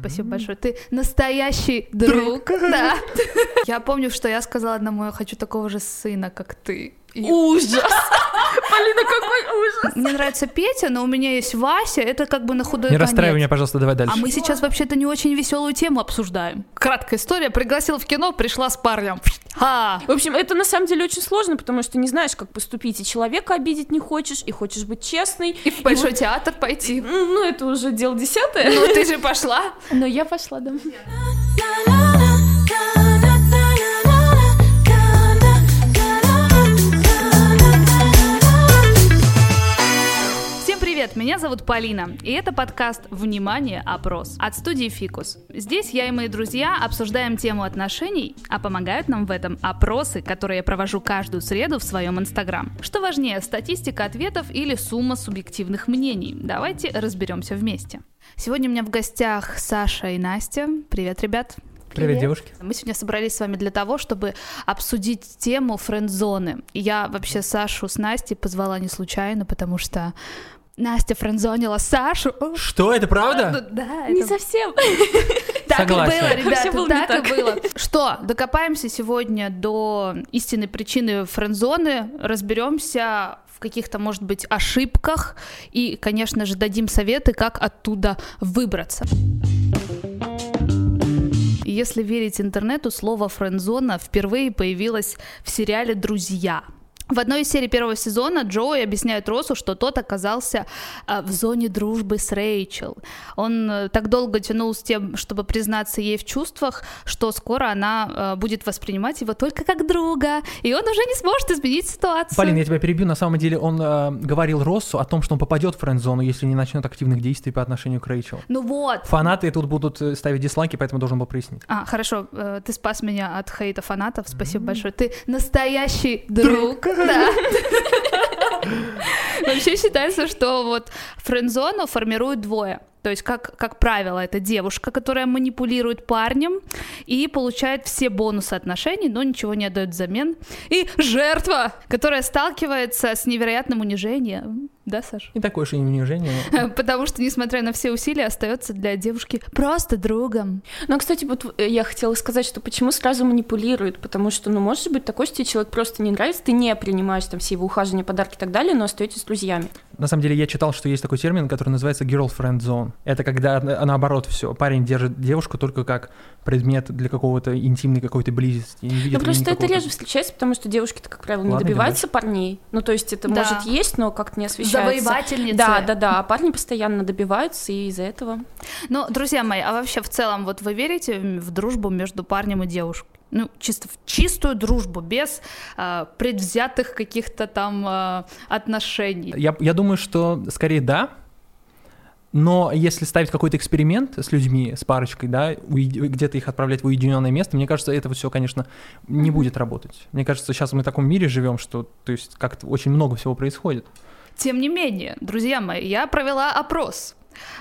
Спасибо большое. Ты настоящий друг. Да. Я помню, что я сказала одному, я хочу такого же сына, как ты. И- Ужас! Полина, какой ужас! Мне нравится Петя, но у меня есть Вася, это как бы на худой Не конец. расстраивай меня, пожалуйста, давай дальше. А мы сейчас вообще-то не очень веселую тему обсуждаем. Краткая история. Пригласил в кино, пришла с парнем. Ха! В общем, это на самом деле очень сложно, потому что не знаешь, как поступить, и человека обидеть не хочешь, и хочешь быть честной. И в Большой театр пойти. Ну, ну, это уже дело десятое. Ну, ты же пошла. Но я пошла, да. Привет, меня зовут Полина, и это подкаст «Внимание! Опрос» от студии «Фикус». Здесь я и мои друзья обсуждаем тему отношений, а помогают нам в этом опросы, которые я провожу каждую среду в своем инстаграм. Что важнее, статистика ответов или сумма субъективных мнений? Давайте разберемся вместе. Сегодня у меня в гостях Саша и Настя. Привет, ребят. Привет, девушки. Мы сегодня собрались с вами для того, чтобы обсудить тему френд-зоны. Я вообще Сашу с Настей позвала не случайно, потому что Настя френдзонила Сашу. Что, это Ну правда? Да, Не это совсем. так Согласен. и было, ребята, было не так, так. и было. Что, докопаемся сегодня до истинной причины френд-зоны, разберемся в каких-то, может быть, ошибках и, конечно же, дадим советы, как оттуда выбраться. Если верить интернету, слово френдзона впервые появилось в сериале «Друзья». В одной из серий первого сезона Джоуи объясняет Росу, что тот оказался а, в зоне дружбы с Рэйчел. Он э, так долго тянул с тем, чтобы признаться ей в чувствах, что скоро она э, будет воспринимать его только как друга, и он уже не сможет изменить ситуацию. Полин, я тебя перебью. На самом деле он э, говорил Россу о том, что он попадет в френд-зону, если не начнет активных действий по отношению к Рэйчел. Ну вот. Фанаты тут будут э, ставить дислайки, поэтому должен был прояснить. А, хорошо, э, ты спас меня от хейта фанатов, спасибо большое. Ты настоящий друг. Да. Вообще считается, что вот френдзону формируют двое. То есть, как, как правило, это девушка, которая манипулирует парнем и получает все бонусы отношений, но ничего не отдает взамен. И жертва, которая сталкивается с невероятным унижением. Да, Саша? Не такое уж и унижение. Потому что, несмотря на все усилия, остается для девушки просто другом. Ну, кстати, вот э, я хотела сказать, что почему сразу манипулируют, потому что, ну, может быть такое, что тебе человек просто не нравится, ты не принимаешь там все его ухаживания, подарки и так далее, но остаетесь друзьями. На самом деле я читал, что есть такой термин, который называется girlfriend zone. Это когда на- наоборот все. Парень держит девушку только как предмет для какого-то интимной какой-то близости. Не Ну, просто это реже встречается, потому что девушки-то, как правило, не Ладно, идем добиваются парней. Ну, то есть это Да. может есть, но как-то не освещается. Завоевательница. Да, да, да. А парни постоянно добиваются, и из-за этого. Ну, друзья мои, а вообще в целом, вот вы верите в дружбу между парнем и девушкой? Ну, чисто в чистую дружбу, без а, предвзятых каких-то там а, отношений. Я, я думаю, что скорее да, но если ставить какой-то эксперимент с людьми, с парочкой, да, где-то их отправлять в уединенное место, мне кажется, это все, конечно, не будет работать. Мне кажется, сейчас мы в таком мире живем, что, то есть, как-то очень много всего происходит. Тем не менее, друзья мои, я провела опрос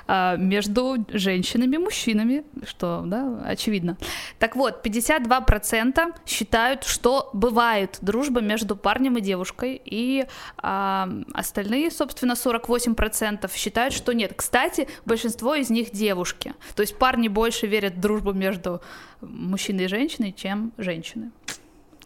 между женщинами и мужчинами, что, да, очевидно. Так вот, 52% считают, что бывает дружба между парнем и девушкой, и а, остальные, собственно, 48% считают, что нет. Кстати, большинство из них девушки. То есть парни больше верят в дружбу между мужчиной и женщиной, чем женщины.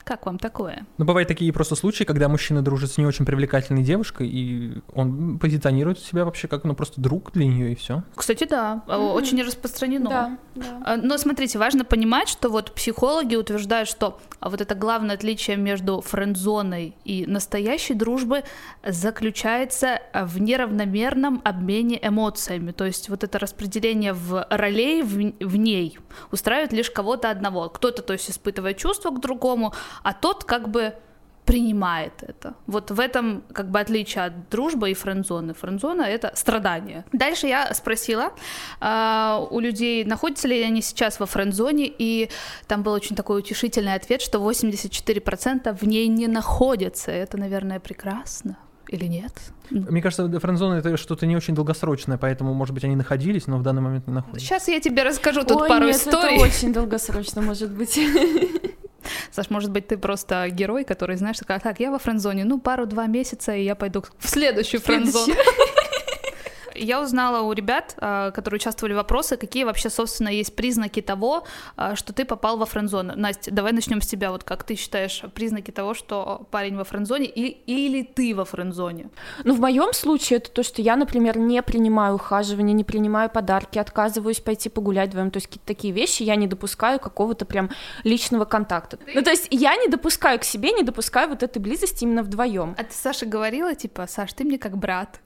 Как вам такое? Но бывают такие просто случаи, когда мужчина дружит с не очень привлекательной девушкой, и он позиционирует себя вообще как, ну, просто друг для нее, и все. Кстати, да, Мгм. очень распространено. Да, да. А, Но смотрите, важно понимать, что вот психологи утверждают, что а, вот это главное отличие между френд-зоной и настоящей дружбы заключается в неравномерном обмене эмоциями. То есть вот это распределение в ролей в, в ней устраивает лишь кого-то одного. Кто-то, то есть, испытывает чувство к другому, а тот как бы принимает это. Вот в этом как бы отличие от дружбы и френдзоны. Френдзона — это страдание. Дальше я спросила а, у людей, находятся ли они сейчас во френдзоне, и там был очень такой утешительный ответ, что 84% в ней не находятся. Это, наверное, прекрасно. Или нет? Мне кажется, френдзона это что-то не очень долгосрочное, поэтому, может быть, они находились, но в данный момент не находятся. Сейчас я тебе расскажу тут Ой, пару нет, историй. это очень долгосрочно может быть. Саш, может быть, ты просто герой, который, знаешь, такая, так, я во френдзоне, ну, пару-два месяца, и я пойду в следующую френдзону. Я узнала у ребят, а, которые участвовали в вопросы, какие вообще, собственно, есть признаки того, а, что ты попал во френдзону. Настя, давай начнем с тебя. Вот как ты считаешь признаки того, что парень во френдзоне и, или ты во френдзоне? Ну, в моем случае это то, что я, например, не принимаю ухаживание, не принимаю подарки, отказываюсь пойти погулять вдвоем. То есть какие-то такие вещи я не допускаю какого-то прям личного контакта. Ну, то есть я не допускаю к себе, не допускаю вот этой близости именно вдвоем. А ты Саша говорила, типа, Саш, ты мне как брат.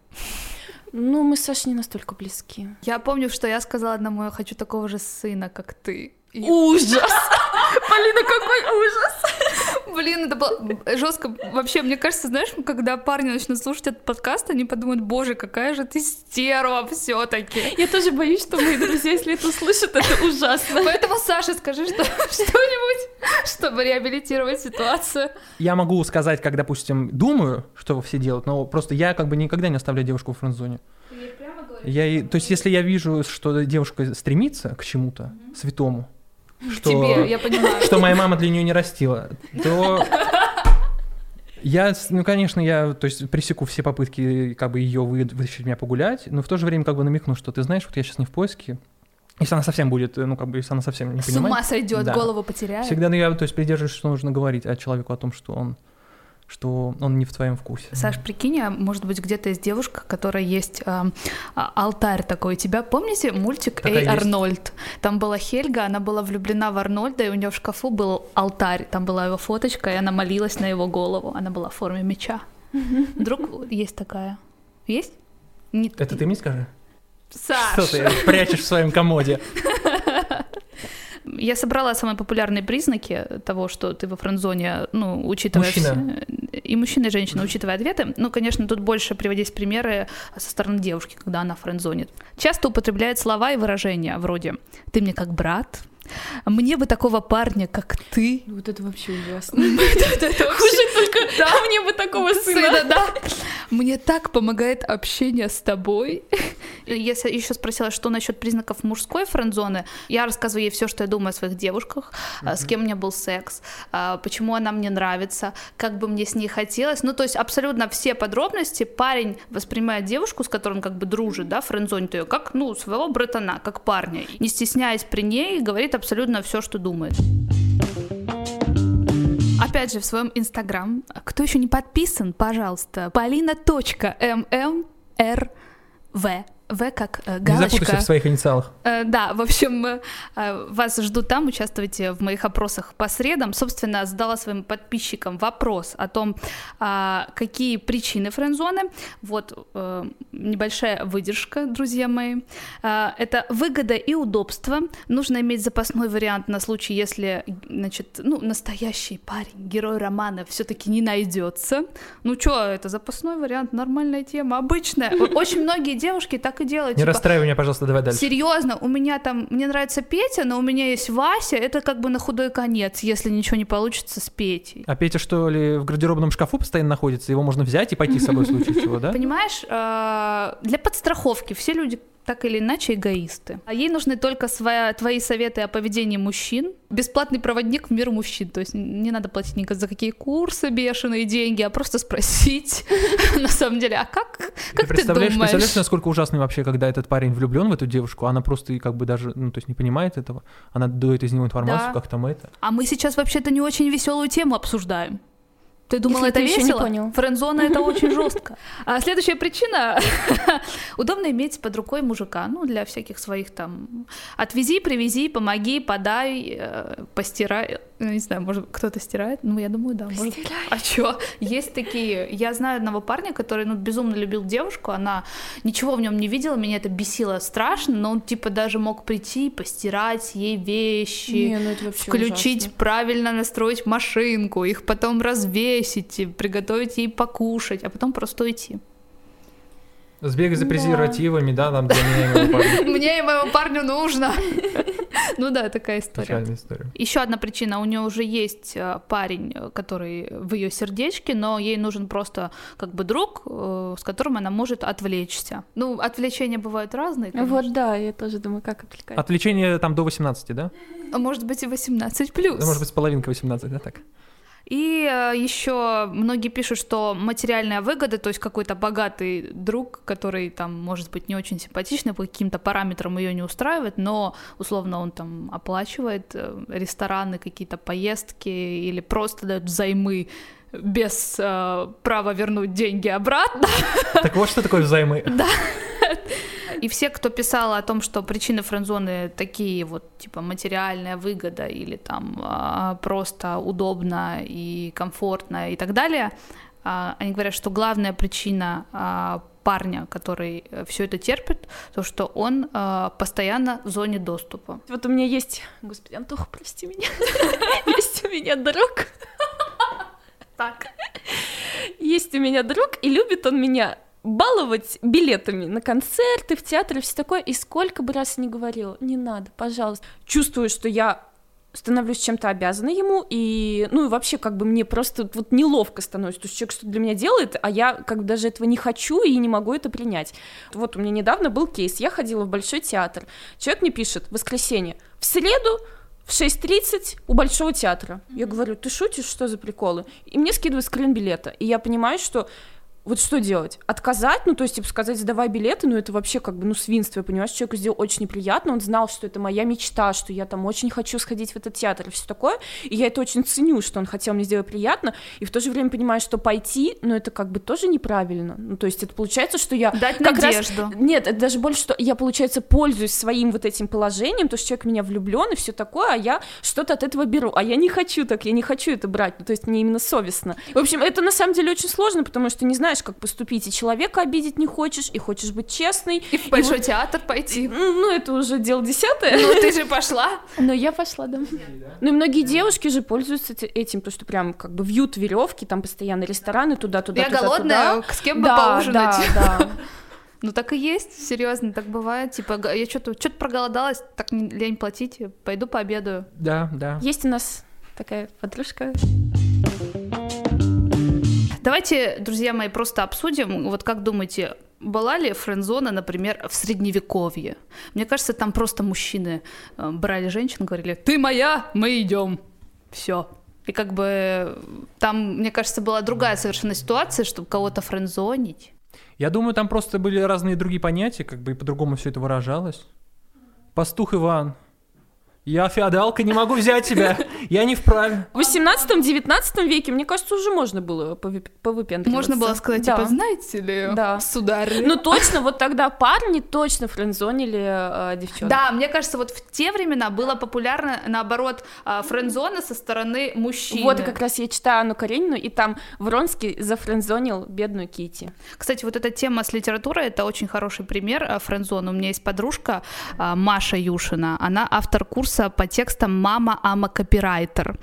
Ну, мы с Сашей не настолько близки. Я помню, что я сказала одному, я хочу такого же сына, как ты. И- Ужас! Полина, какой ужас! Блин, это было жестко. Вообще, мне кажется, знаешь, когда парни начнут слушать этот подкаст, они подумают, боже, какая же ты стерва все таки Я тоже боюсь, что мои друзья, если это услышат, это ужасно. Поэтому, Саша, скажи что, что-нибудь, чтобы реабилитировать ситуацию. Я могу сказать, как, допустим, думаю, что все делают, но просто я как бы никогда не оставляю девушку в френдзоне. Я, то есть, если я вижу, что девушка стремится к чему-то святому, что, Тебе, я понимаю. что моя мама для нее не растила, то я, с- ну, конечно, я, то есть, пресеку все попытки, как бы, ее вы- вытащить меня погулять, но в то же время, как бы, намекну, что ты знаешь, вот я сейчас не в поиске, если она совсем будет, ну, как бы, если она совсем не С понимает, ума сойдет, Да. голову потеряет. всегда, ну, я, то есть, придерживаюсь, что нужно говорить о человеку о том, что он, что он не в твоем вкусе. Саш, прикинь, а может быть где-то есть девушка, которая есть а, алтарь такой у тебя. Помните мультик Такая Эй есть. Арнольд? Там была Хельга, она была влюблена в Арнольда, и у нее в шкафу был алтарь. Там была его фоточка, и она молилась на его голову. Она была в форме меча. Вдруг есть такая? Есть? Не... Это ты мне скажи? Саш! Что ты прячешь в своем комоде? Я собрала самые популярные признаки того, что ты во френдзоне, ну, учитывая... Мужчина. все- И мужчина, и женщина, учитывая ответы. Ну, конечно, тут больше приводить примеры со стороны девушки, когда она френдзонит. Часто употребляет слова и выражения вроде «ты мне как брат», «мне бы такого парня, как ты». Вот это вообще ужасно. Хуже только а мне бы такого сына, да. Мне так помогает общение с тобой. Я еще спросила, что насчет признаков мужской френдзоны. Я рассказываю ей все, что я думаю о своих девушках, а, с кем у меня был секс, а, почему она мне нравится, как бы мне с ней хотелось. Ну, то есть абсолютно все подробности. Парень воспринимает девушку, с которой он как бы дружит, да, френдзонит ее, как, ну, своего братана, как парня. Не стесняясь при ней, говорит абсолютно все, что думает. Опять же, в своем инстаграм, кто еще не подписан, пожалуйста, полина.ммрв. В как э, Не запутайся галочка. в своих инициалах. Э, Да, в общем, э, э, вас ждут там, участвуйте в моих опросах по средам. Собственно, задала своим подписчикам вопрос о том, а, какие причины френдзоны. Вот э, небольшая выдержка, друзья мои. А, Это выгода и удобство. Нужно иметь запасной вариант на случай, если, значит, ну, настоящий парень, герой романа все-таки не найдется. Ну что, это запасной вариант, нормальная тема, обычная. Очень многие девушки так и делают. Не типа, расстраивай меня, пожалуйста, давай дальше. Серьезно, у меня там, мне нравится Петя, но у меня есть Вася, это как бы на худой конец, если ничего не получится с Петей. А Петя что ли в гардеробном шкафу постоянно находится? Его можно взять и пойти с собой в случае чего, да? Понимаешь, э, для подстраховки все люди так или иначе эгоисты. А ей нужны только своя, твои советы о поведении мужчин. Бесплатный проводник в мир мужчин. То есть не надо платить ни за какие курсы бешеные деньги, а просто спросить на самом деле, а как, как ты представляешь, думаешь? представляешь, насколько ужасно вообще, когда этот парень влюблен в эту девушку, она просто как бы даже, ну, то есть не понимает этого, она дует из него информацию, как там это. А мы сейчас вообще-то не очень веселую тему обсуждаем. Ты думала, это ты ещё не весело? понял. Френдзона это очень жестко. А следующая причина удобно иметь под рукой мужика, ну для всяких своих там отвези, привези, помоги, подай, э, постирай. Ну, Не знаю, может кто-то стирает? Ну я думаю, да. может. А чё? Есть такие. Я знаю одного парня, который ну безумно любил девушку, она ничего в нем не видела, меня это бесило страшно, но он типа даже мог прийти, постирать ей вещи Не, ну включить, ужасно. правильно настроить машинку, их потом развесить, приготовить ей покушать, а потом просто уйти. Сбегай за Да. презервативами, да, там для меня и моего парня. Мне и моему парню нужно. Ну да, такая история. История. Еще одна причина, у нее уже есть э, парень, э, который в ее сердечке, но ей нужен просто как бы друг, э, с которым она может отвлечься. Ну, отвлечения бывают разные, конечно. Вот да, я тоже думаю, как отвлекать. Отвлечение там до 18, да? А может быть и 18 плюс. Да, может быть, с половинкой 18, да, так? И э, еще многие пишут, что материальная выгода, то есть какой-то богатый друг, который там может быть не очень симпатичный, по каким-то параметрам ее не устраивает, но условно он там оплачивает э, рестораны, какие-то поездки или просто дает взаймы без э, права вернуть деньги обратно. Так вот что такое взаймы. Да. И все, кто писал о том, что причины френдзоны такие вот, типа материальная выгода или там а, просто удобно и комфортно и так далее, а, они говорят, что главная причина а, парня, который э, все это терпит, то что он постоянно в зоне доступа. Вот у меня есть, господи, Антоха, прости меня, есть у меня друг. Так. Есть у меня друг, и любит он меня баловать билетами на концерты, в театры, все такое. И сколько бы раз не говорила, не надо, пожалуйста. Чувствую, что я становлюсь чем-то обязанной ему, и, ну, и вообще, как бы мне просто вот неловко становится, то есть человек что-то для меня делает, а я как бы даже этого не хочу и не могу это принять. Вот у меня недавно был кейс, я ходила в Большой театр, человек мне пишет, воскресенье, в среду в 6.30 у Большого театра. Я говорю, ты шутишь, что за приколы? И мне скидывают скрин билета, и я понимаю, что вот что делать? Отказать? Ну, то есть, типа, сказать, сдавай билеты, ну, это вообще как бы, ну, свинство, понимаешь? Человеку сделал очень неприятно, он знал, что это моя мечта, что я там очень хочу сходить в этот театр и все такое, и я это очень ценю, что он хотел мне сделать приятно, и в то же время понимаю, что пойти, ну, это как бы тоже неправильно, ну, то есть, это получается, что я... Дать как надежду. Раз... Нет, это даже больше, что я, получается, пользуюсь своим вот этим положением, то, что человек меня влюблен и все такое, а я что-то от этого беру, а я не хочу так, я не хочу это брать, ну, то есть, мне именно совестно. В общем, это на самом деле очень сложно, потому что не знаешь, как поступить, и человека обидеть не хочешь, и хочешь быть честной. И в Большой и театр пойти. Ну, это уже дело десятое. Ну, ты же пошла. Но я пошла, да. Ну, и многие девушки же пользуются этим, то, что прям как бы вьют веревки, там постоянно рестораны туда-туда, Я голодная, с кем бы да, поужинать. Да, да. Ну так и есть, серьезно, так бывает. Типа, я что-то что проголодалась, так лень платить, пойду пообедаю. Да, да. Есть у нас такая подружка. Давайте, друзья мои, просто обсудим, вот как думаете, была ли френдзона, например, в средневековье? Мне кажется, там просто мужчины э, брали женщин, говорили, ты моя, мы идем, все. И как бы там, мне кажется, была другая совершенно ситуация, чтобы кого-то френдзонить. Я думаю, там просто были разные другие понятия, как бы и по-другому все это выражалось. Пастух Иван, я феодалка, не могу взять тебя. Я не вправе. В 18-19 веке, мне кажется, уже можно было повыпендриваться. Можно было сказать, да. типа, знаете ли, да. сударь. Ну точно, вот тогда парни точно френдзонили э, девчонок. Да, мне кажется, вот в те времена было популярно, наоборот, э, френдзона со стороны мужчин. Вот, и как раз я читаю Анну Каренину, и там Вронский зафрендзонил бедную Кити. Кстати, вот эта тема с литературой, это очень хороший пример э, френдзона. У меня есть подружка э, Маша Юшина, она автор курса курса по текстам «Мама Ама Копирайтер».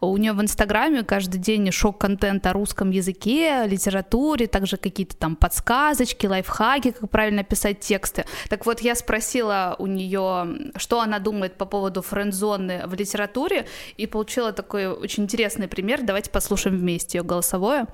У нее в Инстаграме каждый день шок-контент о русском языке, литературе, также какие-то там подсказочки, лайфхаки, как правильно писать тексты. Так вот, я спросила у нее, что она думает по поводу френдзоны в литературе, и получила такой очень интересный пример. Давайте послушаем вместе ее голосовое.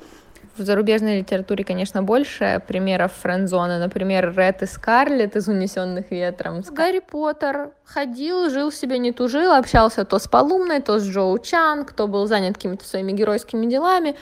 В зарубежной литературе, конечно, больше примеров френдзона. Например, Ред и Скарлетт из «Унесенных ветром». Гарри Поттер ходил, жил себе, не тужил, общался то с Полумной, то с Джоу Чанг, кто был занят какими-то своими геройскими делами.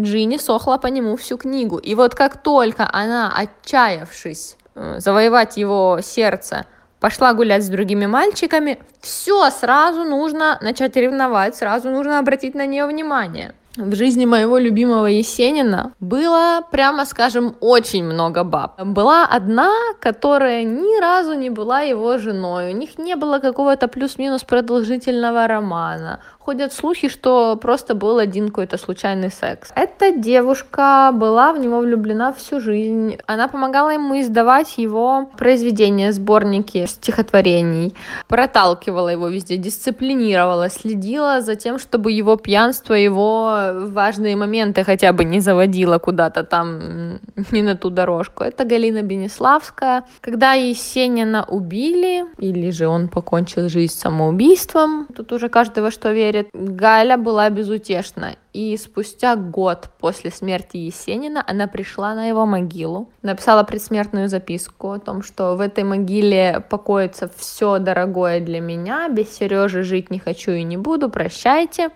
Джинни сохла по нему всю книгу. И вот как только она, отчаявшись э, завоевать его сердце, пошла гулять с другими мальчиками, все, сразу нужно начать ревновать, сразу нужно обратить на нее внимание в жизни моего любимого Есенина было, прямо скажем, очень много баб. Была одна, которая ни разу не была его женой, у них не было какого-то плюс-минус продолжительного романа ходят слухи, что просто был один какой-то случайный секс. Эта девушка была в него влюблена всю жизнь. Она помогала ему издавать его произведения, сборники стихотворений, проталкивала его везде, дисциплинировала, следила за тем, чтобы его пьянство, его важные моменты хотя бы не заводило куда-то там не на ту дорожку. Это Галина Бенеславская. Когда Есенина убили, или же он покончил жизнь самоубийством, тут уже каждого что верит, верит, Галя была безутешна. И спустя год после смерти Есенина она пришла на его могилу, написала предсмертную записку о том, что в этой могиле покоится все дорогое для меня, без Сережи жить не хочу и не буду, прощайте.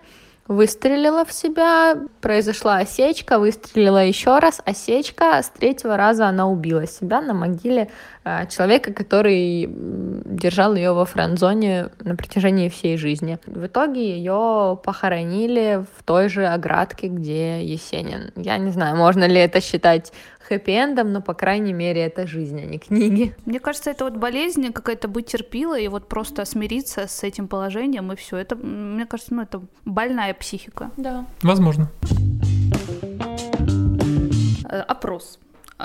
Выстрелила в себя, произошла осечка, выстрелила еще раз, осечка, с третьего раза она убила себя на могиле э, человека, который держал ее во френдзоне на протяжении всей жизни. В итоге ее похоронили в той же оградке, где Есенин. Я не знаю, можно ли это считать хэппи-эндом, но, по крайней мере, это жизнь, а не книги. Мне кажется, это вот болезнь какая-то быть терпилой и вот просто смириться с этим положением, и все. Это, мне кажется, ну, это больная психика. Да. Возможно. Э, опрос.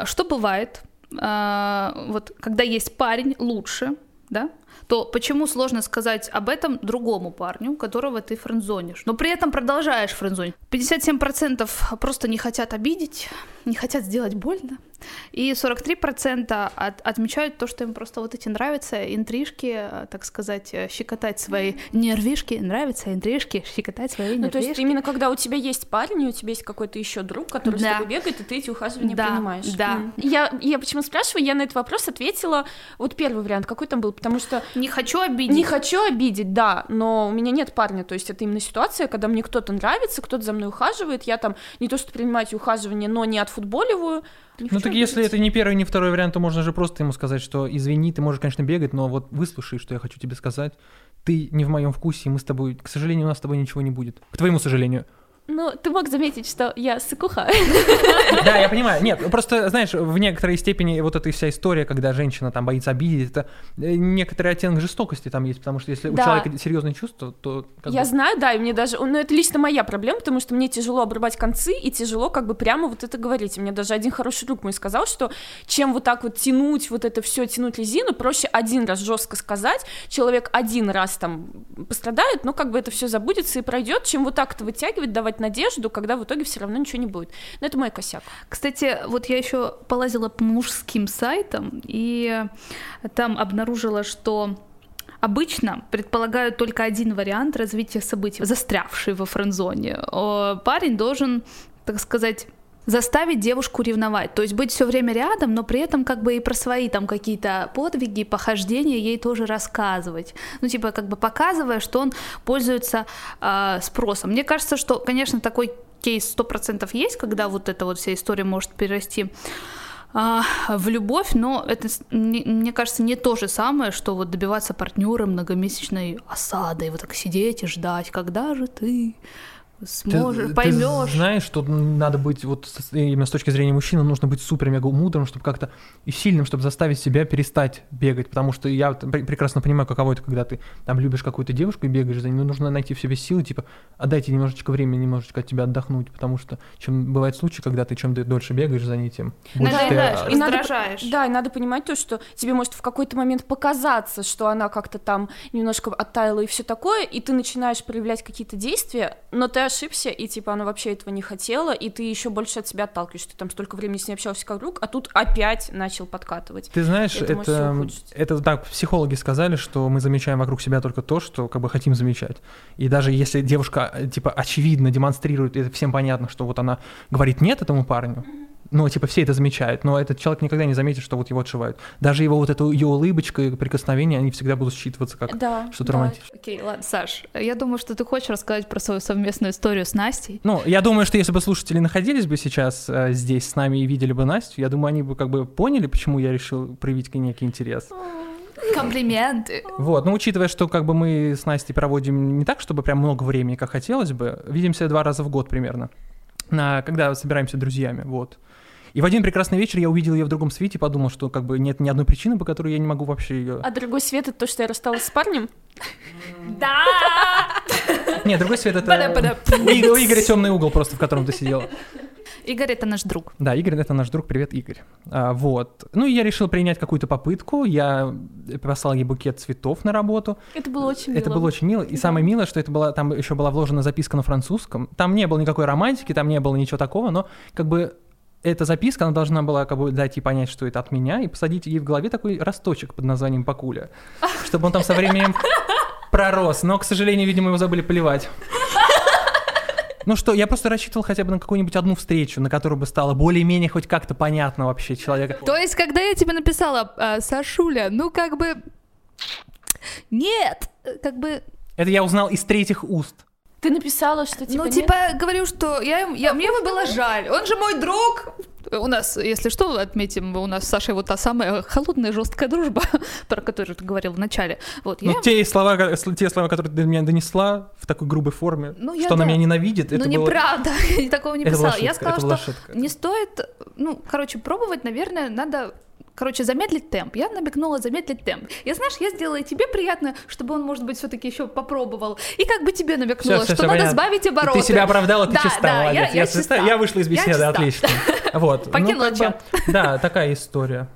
Что бывает, э, вот, когда есть парень лучше, да, то почему сложно сказать об этом другому парню, которого ты френдзонишь, но при этом продолжаешь френдзонить? 57% просто не хотят обидеть, не хотят сделать больно, и 43% от, отмечают то, что им просто вот эти нравятся интрижки, э, так сказать, э, щекотать свои нервишки, нравятся интрижки, щекотать свои нервишки. Ну, то есть именно когда у тебя есть парень, и у тебя есть какой-то еще друг, который да. с тобой бегает, и ты эти ухаживания да, принимаешь. Да. Mm. Я, я почему спрашиваю, я на этот вопрос ответила, вот первый вариант, какой там был, потому что... Не хочу обидеть. Не хочу обидеть, да, но у меня нет парня, то есть это именно ситуация, когда мне кто-то нравится, кто-то за мной ухаживает, я там не то что принимаю эти ухаживания, но не отфутболиваю, ну так если это не первый, не второй вариант, то можно же просто ему сказать, что извини, ты можешь, конечно, бегать, но вот выслушай, что я хочу тебе сказать. Ты не в моем вкусе, и мы с тобой, к сожалению, у нас с тобой ничего не будет. К твоему сожалению. Ну, ты мог заметить, что я сыкуха. Да, я понимаю. Нет, просто, знаешь, в некоторой степени вот эта вся история, когда женщина там боится обидеть, это э, некоторый оттенок жестокости там есть, потому что если да. у человека серьезные чувства, то... Я бы... знаю, да, и мне даже... Ну, это лично моя проблема, потому что мне тяжело обрывать концы, и тяжело как бы прямо вот это говорить. И мне даже один хороший друг мой сказал, что чем вот так вот тянуть вот это все, тянуть резину, проще один раз жестко сказать, человек один раз там пострадает, но как бы это все забудется и пройдет, чем вот так это вытягивать, давать надежду, когда в итоге все равно ничего не будет. Но это мой косяк. Кстати, вот я еще полазила по мужским сайтам, и там обнаружила, что Обычно предполагают только один вариант развития событий, застрявший во френдзоне. Парень должен, так сказать, заставить девушку ревновать, то есть быть все время рядом, но при этом как бы и про свои там какие-то подвиги, похождения ей тоже рассказывать, ну типа как бы показывая, что он пользуется э, спросом. Мне кажется, что, конечно, такой кейс сто процентов есть, когда вот эта вот вся история может перерасти а, в любовь, но это, мне кажется, не то же самое, что вот добиваться партнера многомесячной осадой, вот так сидеть и ждать, когда же ты сможешь, ты, поймешь. Ты знаешь, что надо быть, вот именно с точки зрения мужчины, нужно быть супер-мега мудрым, чтобы как-то и сильным, чтобы заставить себя перестать бегать, потому что я прекрасно понимаю, каково это, когда ты там любишь какую-то девушку и бегаешь за ней, но нужно найти в себе силы, типа, отдайте немножечко времени, немножечко от тебя отдохнуть, потому что чем бывает случай, когда ты чем дольше бегаешь за ней, тем больше ты... А, и. Надо, да, и надо понимать то, что тебе может в какой-то момент показаться, что она как-то там немножко оттаяла и все такое, и ты начинаешь проявлять какие-то действия, но ты ошибся, и типа она вообще этого не хотела, и ты еще больше от себя отталкиваешь, ты там столько времени с ней общался как друг, а тут опять начал подкатывать. Ты знаешь, это, это, это так психологи сказали, что мы замечаем вокруг себя только то, что как бы хотим замечать. И даже если девушка типа очевидно демонстрирует, это всем понятно, что вот она говорит нет этому парню, ну, типа, все это замечают, но этот человек никогда не заметит, что вот его отшивают. Даже его вот эту ее улыбочка и прикосновение, они всегда будут считываться как да, что-то да. романтичное. Окей, ладно, Саш, я думаю, что ты хочешь рассказать про свою совместную историю с Настей. Ну, я думаю, что если бы слушатели находились бы сейчас э, здесь с нами и видели бы Настю, я думаю, они бы как бы поняли, почему я решил проявить некий интерес. Комплименты. Вот, но учитывая, что как бы мы с Настей проводим не так, чтобы прям много времени, как хотелось бы, видимся два раза в год примерно, на, когда собираемся друзьями, вот. И в один прекрасный вечер я увидел ее в другом свете и подумал, что как бы нет ни одной причины, по которой я не могу вообще ее... А другой свет — это то, что я рассталась с парнем? Да! Нет, другой свет — это у Игоря темный угол просто, в котором ты сидела. Игорь это наш друг. Да, Игорь это наш друг. Привет, Игорь. А, вот. Ну и я решил принять какую-то попытку. Я послал ей букет цветов на работу. Это было очень мило. Это было очень мило. И да. самое милое, что это была там еще была вложена записка на французском. Там не было никакой романтики, там не было ничего такого, но как бы эта записка, она должна была как бы дать ей понять, что это от меня, и посадить ей в голове такой росточек под названием Пакуля, чтобы он там со временем пророс, но, к сожалению, видимо, его забыли поливать. Ну что, я просто рассчитывал хотя бы на какую-нибудь одну встречу, на которую бы стало более-менее хоть как-то понятно вообще человека. То есть, когда я тебе написала, э, Сашуля, ну как бы... Нет, как бы... Это я узнал из третьих уст. Ты написала, что типа ну, нет? типа, говорю, что я, ему- я, мне его было жаль. Он же мой друг. У нас, если что, отметим, у нас с Сашей вот та самая холодная, жесткая дружба, про которую ты говорил в начале. Вот, я... Ну, те слова, те слова, которые ты мне донесла в такой грубой форме, Ну, я что она да. меня ненавидит, ну, это было... неправда, я такого не это была писала. Я сказала, это была что шутка. не стоит, ну, короче, пробовать, наверное, надо Короче, замедлить темп. Я намекнула замедлить темп. Я, знаешь, я сделала и тебе приятно, чтобы он, может быть, все-таки еще попробовал. И как бы тебе намекнула, Всё, всё, что всё, надо понятно. сбавить обороты. Ты себя оправдала, ты Да, чиста, да, молодец. я- я чиста, чиста. я вышла из Я беседы, отлично. Вот. ну, Покинула как бы. Да, такая история.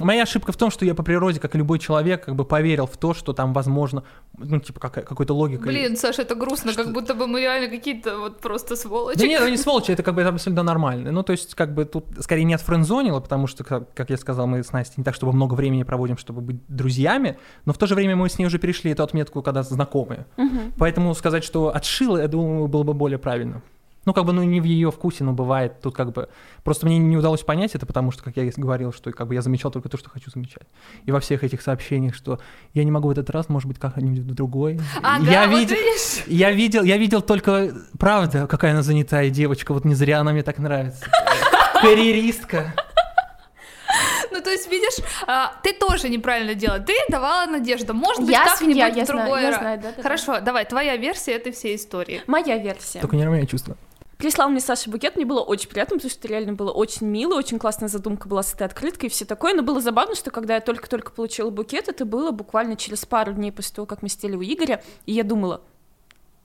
Моя ошибка в том, что я по природе, как и любой человек, как бы поверил в то, что там возможно, ну, типа, какая- какой-то логика. Блин, Саша, это грустно, как будто бы мы реально какие-то вот просто сволочи. Да нет, ну не сволочи, это как бы это абсолютно нормально. Ну, то есть, как бы тут скорее не отфрендзонило, потому что, как, как я сказал, мы с Настей не так, чтобы много времени проводим, чтобы быть друзьями, но в то же время мы с ней уже перешли эту отметку, когда знакомые. Мгм. Поэтому сказать, что отшила, я думаю, было бы более правильно. Ну, как бы, ну, не в ее вкусе, но бывает. Тут как бы... Просто мне не удалось понять это, потому что, как я и говорил, что как бы я замечал только то, что хочу замечать. И во всех этих сообщениях, что я не могу в этот раз, может быть, как-нибудь в другой. Ага, я вот видел, видишь? я видел, я видел только, правда, какая она занятая девочка, вот не зря она мне так нравится. Карьеристка. Ну, то есть, видишь, а, ты тоже неправильно делала. Ты давала надежду. Может быть, Я как-нибудь в я знаю, другой я знаю, да-да-да. Хорошо, давай, твоя версия этой всей истории. Моя версия. Только не равняй чувства. Прислал мне Саша букет, мне было очень приятно, потому что это реально было очень мило, очень классная задумка была с этой открыткой и все такое, но было забавно, что когда я только-только получила букет, это было буквально через пару дней после того, как мы сидели у Игоря, и я думала,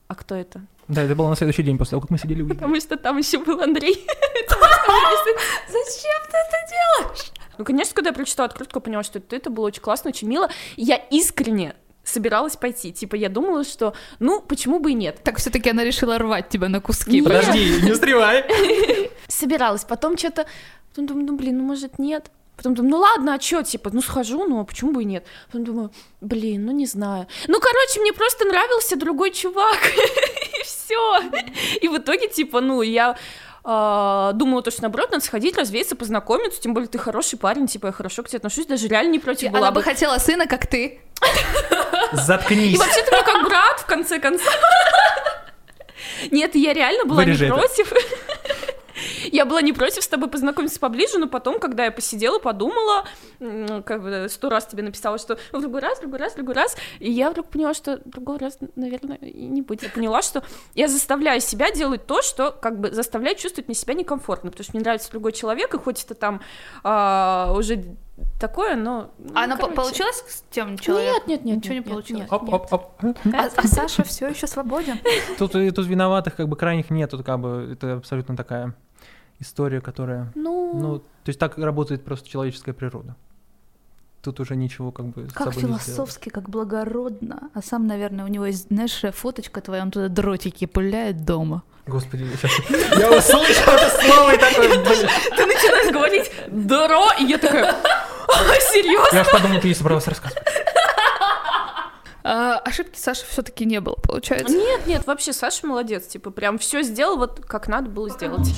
а кто это? Да, это было на следующий день после того, как мы сидели у Игоря. Потому что там еще был Андрей. Зачем ты это делаешь? Ну, конечно, когда я прочитала открытку, поняла, что это, было очень классно, очень мило. Я искренне собиралась пойти. Типа, я думала, что, ну, почему бы и нет. Так все-таки она решила рвать тебя на куски. Нет. Подожди, не встревай. Собиралась, потом что-то... Потом думаю, ну, блин, ну, может, нет. Потом думаю, ну ладно, а чё, типа, ну схожу, ну а почему бы и нет? Потом думаю, блин, ну не знаю. Ну, короче, мне просто нравился другой чувак, и все. И в итоге, типа, ну, я а, думала, то, что наоборот, надо сходить, развеяться, познакомиться, тем более ты хороший парень, типа, я хорошо к тебе отношусь, даже реально не против была Она бы. хотела сына, как ты. И Заткнись. вообще ты мне как брат, в конце концов. Нет, я реально была Вырежи не против. Я была не против с тобой познакомиться поближе, но потом, когда я посидела, подумала, как бы сто раз тебе написала, что в другой раз, другой раз, другой раз, и я вдруг поняла, что в другой раз, наверное, и не будет. Я поняла, что я заставляю себя делать то, что как бы заставляет чувствовать мне себя некомфортно, потому что мне нравится другой человек, и хоть это там а, уже такое, но... ну, А она по- короче. получилась с тем человеком? Нет, нет, нет. Ничего не нет, нет, получилось. нет, Оп, нет. оп, оп. А, а Саша все еще свободен. Тут, тут виноватых как бы крайних нет, тут как бы это абсолютно такая история, которая, Ну, ну, то есть так работает просто человеческая природа. Тут уже ничего как бы Как не философски, как благородно. А сам, наверное, у него есть, знаешь, фоточка твоя, он туда дротики пыляет дома. Господи, сейчас я услышал это слово и такой, ты начинаешь говорить «дро», и я такая «А, серьезно? Я уж подумал, ты не собралась рассказывать. А, ошибки Саши все-таки не было, получается. Нет, нет, вообще Саша молодец, типа прям все сделал вот как надо было сделать.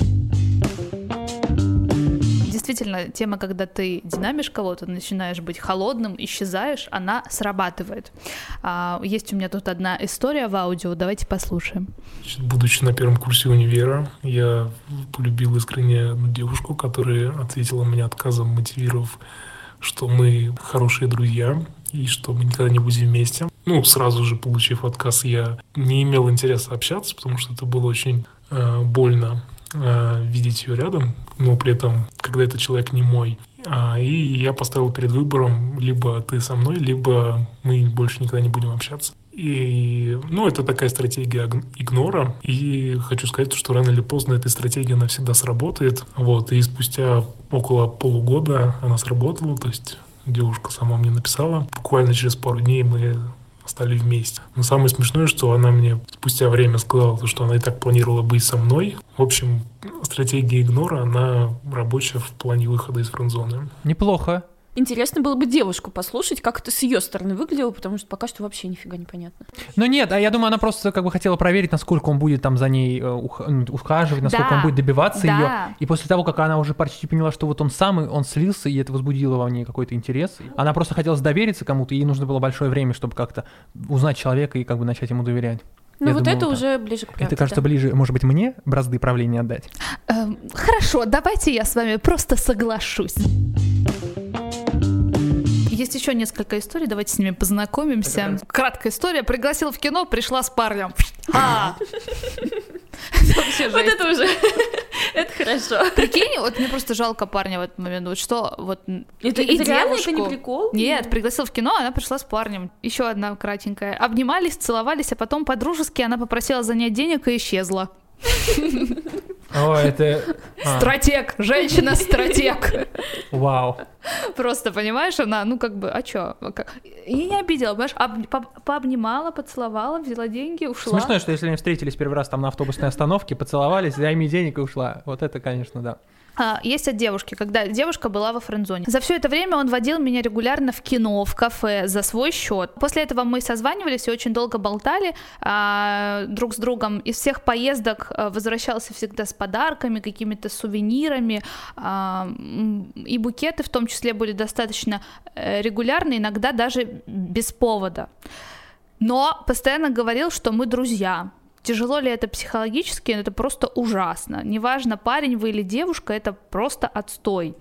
Действительно, тема, когда ты динамишь кого-то, начинаешь быть холодным, исчезаешь, она срабатывает. А, есть у меня тут одна история в аудио, давайте послушаем. Будучи на первом курсе универа, я полюбил искренне одну девушку, которая ответила мне отказом, мотивировав, что мы хорошие друзья и что мы никогда не будем вместе. Ну, сразу же получив отказ, я не имел интереса общаться, потому что это было очень э, больно э, видеть ее рядом, но при этом, когда этот человек не мой. А, и я поставил перед выбором, либо ты со мной, либо мы больше никогда не будем общаться. И, ну, это такая стратегия игнора. И хочу сказать, что рано или поздно эта стратегия навсегда сработает. Вот. И спустя около полугода она сработала. То есть девушка сама мне написала. Буквально через пару дней мы стали вместе. Но самое смешное, что она мне спустя время сказала, то, что она и так планировала быть со мной. В общем, стратегия игнора, она рабочая в плане выхода из френдзоны. Неплохо. Интересно было бы девушку послушать, как это с ее стороны выглядело, потому что пока что вообще нифига непонятно. Ну нет, а я думаю, она просто как бы хотела проверить, насколько он будет там за ней э, ух- ну, ухаживать, насколько Да, он будет добиваться да. ее. И после того, как она уже почти поняла, что вот он самый, он слился, и это возбудило во мне какой-то интерес. Она просто хотела довериться кому-то, и ей нужно было большое время, чтобы как-то узнать человека и как бы начать ему доверять. Ну Я вот думаю, это да. уже ближе к правде. Это кажется да. ближе, может быть, мне бразды правления отдать. Эм, Хорошо, давайте я с вами просто соглашусь. Есть еще несколько историй, давайте с ними познакомимся. Краткая история. Пригласил в кино, пришла с парнем. А! Вот это уже, это хорошо. Прикинь, вот мне просто жалко парня в этот момент. Вот что, вот Это, и это реально, это не прикол? Нет, пригласил в кино, она пришла с парнем. Еще одна кратенькая. Обнимались, целовались, а потом по-дружески она попросила занять денег и исчезла. О, это... а, Стратег, женщина-стратег. Вау. Просто, понимаешь, она, ну как бы, а чё? И не обидела, понимаешь, об- по- пообнимала, поцеловала, взяла деньги, ушла. Смешно, что если они встретились первый раз там на автобусной остановке, поцеловались, дай мне денег и ушла. Вот это, конечно, да. А, есть от девушки, когда девушка была во френдзоне. За все это время он водил меня регулярно в кино, в кафе за свой счет. После этого мы созванивались и очень долго болтали а, друг с другом. Из всех поездок а, возвращался всегда с подарками, какими-то сувенирами. а, и букеты в том числе были достаточно э, регулярны, иногда даже без повода. Но постоянно говорил, что мы друзья. Тяжело ли это психологически, это просто ужасно. Неважно, парень вы или девушка, это просто отстой.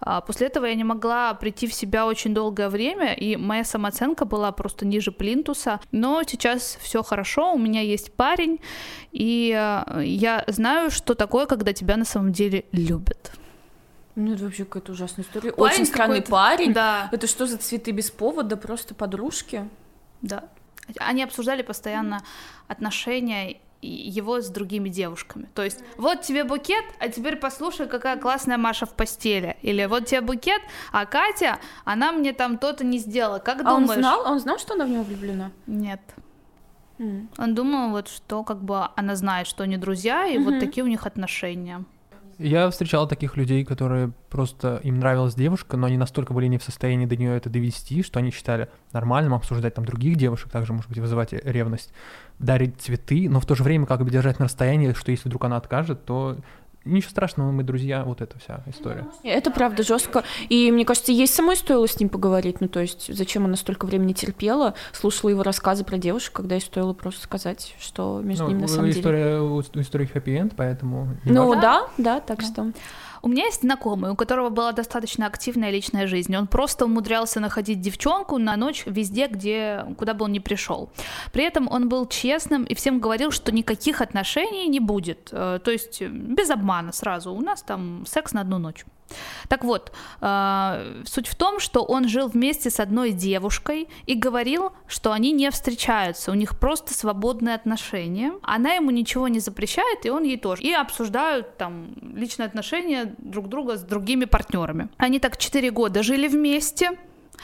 А, После этого я не могла прийти в себя очень долгое время, и моя самооценка была просто ниже плинтуса. Но сейчас все хорошо, у меня есть парень, и э, я знаю, что такое, когда тебя на самом деле любят. Ну, это вообще какая-то ужасная история. Парень Очень странный парень. Да, Это что за цветы без повода? Просто подружки? да. Они обсуждали постоянно отношения его с другими девушками. То есть, вот тебе букет, а теперь послушай, какая классная Маша в постели. Или вот тебе букет, а Катя, она мне там то-то не сделала. Как А он думаешь? знал? Он знал, что она в него влюблена? Нет. М. Он думал, вот что как бы она знает, что они друзья, и вот Мгм. такие у них отношения. Я встречал таких людей, которые просто им нравилась девушка, но они настолько были не в состоянии до нее это довести, что они считали нормальным обсуждать там других девушек, также, может быть, вызывать ревность, дарить цветы, но в то же время как бы держать на расстоянии, что если вдруг она откажет, то ничего страшного, мы друзья, вот эта вся история. Это правда жестко. И мне кажется, ей самой стоило с ним поговорить. Ну, то есть, зачем она столько времени терпела, слушала его рассказы про девушек, когда ей стоило просто сказать, что между Ну, ними на самом деле. история, у у истории хэппи-энд, поэтому... Ну важно. да, да, так Да. что. У меня есть знакомый, у которого была достаточно активная личная жизнь. Он просто умудрялся находить девчонку на ночь везде, где, куда бы он ни пришел. При этом он был честным и всем говорил, что никаких отношений не будет. Э, То есть э, без обмана сразу. У нас там секс на одну ночь. Так вот, э, суть в том, что он жил вместе с одной девушкой и говорил, что они не встречаются, у них просто свободные отношения. Она ему ничего не запрещает, и он ей тоже. И обсуждают там личные отношения друг друга с другими партнерами. Они так 4 года жили вместе.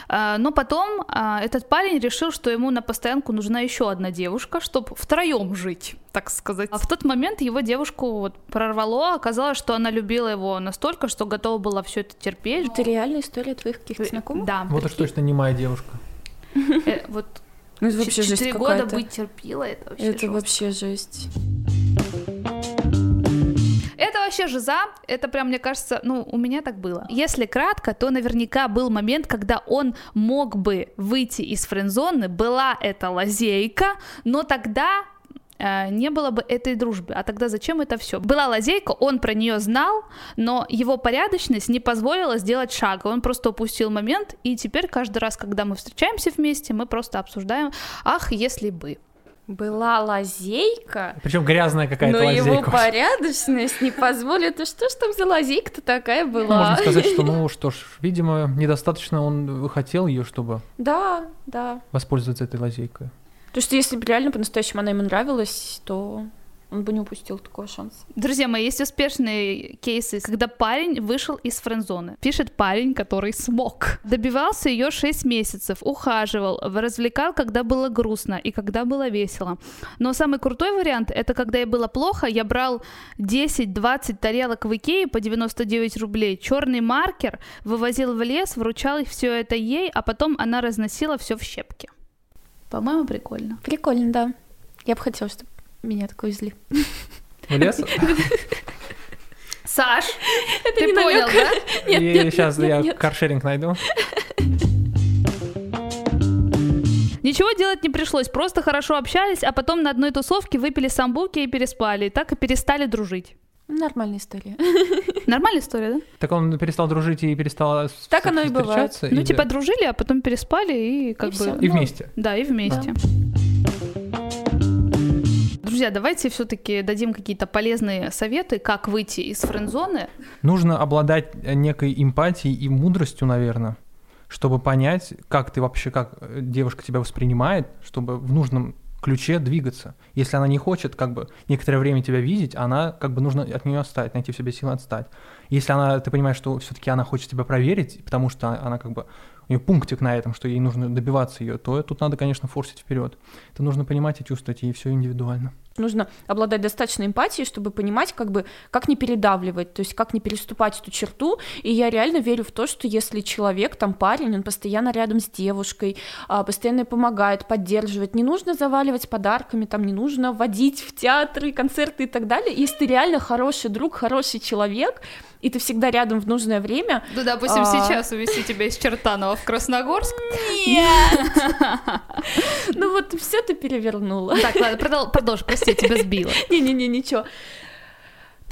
А, Но потом а, этот парень решил, что ему на постоянку нужна еще одна девушка, чтобы втроем жить, так сказать. А в тот момент его девушку вот прорвало, оказалось, что она любила его настолько, что готова была все это терпеть. Это реальная история твоих каких-то знакомых? Да. Вот уж точно не моя девушка. Э, Вот Ну, это вообще жесть четыре года быть терпила, это вообще Это вообще жесть. Вообще жиза, это прям, мне кажется, ну, у меня так было. Если кратко, то наверняка был момент, когда он мог бы выйти из френдзоны, была эта лазейка, но тогда э, не было бы этой дружбы. А тогда зачем это все? Была лазейка, он про нее знал, но его порядочность не позволила сделать шага. Он просто упустил момент, и теперь каждый раз, когда мы встречаемся вместе, мы просто обсуждаем, ах, если бы. Была лазейка, Причем грязная какая-то но лазейка. его порядочность не позволит. И что ж там за лазейка-то такая была? Можно сказать, что, ну что ж, видимо, недостаточно он хотел ее, чтобы Да, да. воспользоваться этой лазейкой. То, что если бы реально по-настоящему она ему нравилась, то он бы не упустил такого шанса. Друзья мои, есть успешные кейсы, когда парень вышел из френдзоны. Пишет парень, который смог. Добивался ее 6 месяцев, ухаживал, развлекал, когда было грустно и когда было весело. Но самый крутой вариант, это когда ей было плохо, я брал 10-20 тарелок в Икее по 99 рублей, черный маркер, вывозил в лес, вручал все это ей, а потом она разносила все в щепки. По-моему, прикольно. Прикольно, да. Я бы хотела, чтобы меня такое везли. В лес? Саш, Это ты не понял, намек. да? Нет, И нет, сейчас нет, я нет. каршеринг найду. Ничего делать не пришлось, просто хорошо общались, а потом на одной тусовке выпили самбуки и переспали, и так и перестали дружить. Нормальная история. Нормальная история, да? Так он перестал дружить и перестал Так оно и встречаться? Ну, типа дружили, а потом переспали и как бы... И ну, вместе. Да, и вместе. Друзья, давайте все-таки дадим какие-то полезные советы, как выйти из френд-зоны. Нужно обладать некой эмпатией и мудростью, наверное, чтобы понять, как ты вообще, как э, девушка тебя воспринимает, чтобы в нужном ключе двигаться. Если она не хочет как бы некоторое время тебя видеть, она как бы нужно от нее отстать, найти в себе силы отстать. Если она, ты понимаешь, что все-таки она хочет тебя проверить, потому что она как бы у нее пунктик на этом, что ей нужно добиваться ее, то тут надо, конечно, форсить вперед. Это нужно понимать и чувствовать, и все индивидуально. Нужно обладать достаточной эмпатией, чтобы понимать, как бы, как не передавливать, то есть как не переступать эту черту. И я реально верю в то, что если человек, там парень, он постоянно рядом с девушкой, а, постоянно помогает, поддерживает, не нужно заваливать подарками, там не нужно водить в театры, концерты и так далее. Если ты реально хороший друг, хороший человек, и ты всегда рядом в нужное время, Ну, допустим, А. сейчас увезти тебя из Чертанова в Красногорск. ну вот все ты перевернула. Так, ладно, продол- продолжи, прости, я тебя сбила. Не-не-не, ничего.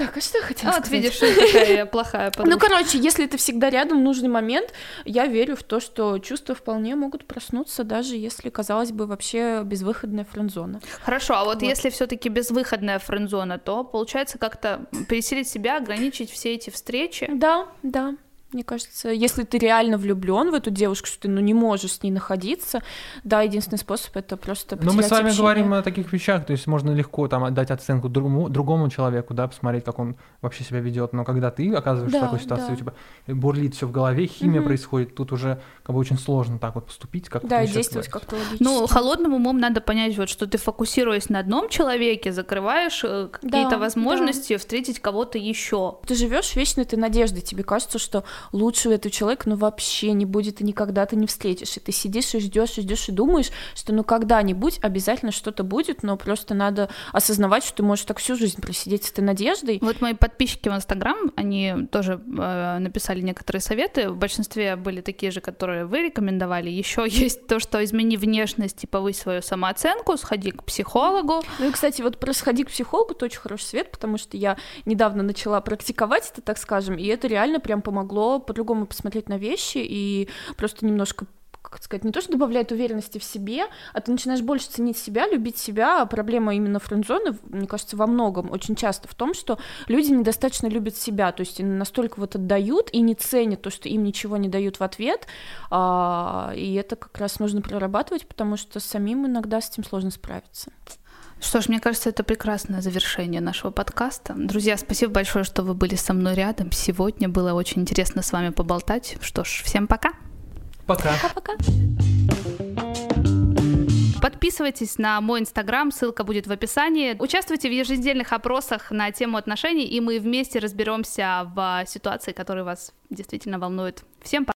Так, а что я хотела А Вот сказать? видишь, что какая я плохая Ну, подружка. короче, если ты всегда рядом в нужный момент, я верю в то, что чувства вполне могут проснуться, даже если, казалось бы, вообще безвыходная френдзона. Хорошо, а вот, Вот. если все-таки безвыходная френд-зона, то получается как-то переселить себя, ограничить все эти встречи. Да, да. Мне кажется, если ты реально влюблен в эту девушку, что ты ну, не можешь с ней находиться, да, единственный способ это просто Но мы с вами общение. говорим о таких вещах, то есть можно легко там отдать оценку другому, другому человеку, да, посмотреть, как он вообще себя ведет. Но когда ты оказываешься в Да, такой ситуации, да. у тебя бурлит все в голове, химия Мгм. происходит, тут уже как бы очень сложно так вот поступить, как Да, сейчас действовать как-то логически. Ну, холодным умом надо понять, вот, что ты фокусируясь на одном человеке, закрываешь э, какие-то Да, возможности встретить кого-то еще. Ты живешь вечной этой надеждой, тебе кажется, что лучше у этого человека ну вообще не будет и никогда ты не встретишь. И ты сидишь и ждешь, и ждешь, и думаешь, что ну когда-нибудь обязательно что-то будет, но просто надо осознавать, что ты можешь так всю жизнь просидеть с этой надеждой. Вот мои подписчики в Инстаграм, они тоже э, написали некоторые советы. В большинстве были такие же, которые вы рекомендовали. Еще есть то, что измени внешность и повысь свою самооценку, сходи к психологу. Ну и, кстати, вот про сходи к психологу, это очень хороший свет, потому что я недавно начала практиковать это, так скажем, и это реально прям помогло по-другому посмотреть на вещи и просто немножко как сказать, не то, что добавляет уверенности в себе, а ты начинаешь больше ценить себя, любить себя. Проблема именно френдзоны, мне кажется, во многом очень часто в том, что люди недостаточно любят себя, то есть настолько вот отдают и не ценят то, что им ничего не дают в ответ, а, и это как раз нужно прорабатывать, потому что самим иногда с этим сложно справиться. Что ж, мне кажется, это прекрасное завершение нашего подкаста. Друзья, спасибо большое, что вы были со мной рядом сегодня. Было очень интересно с вами поболтать. Что ж, всем пока. Пока. Пока. Подписывайтесь на мой инстаграм, ссылка будет в описании. Участвуйте в еженедельных опросах на тему отношений, и мы вместе разберемся в ситуации, которые вас действительно волнуют. Всем пока.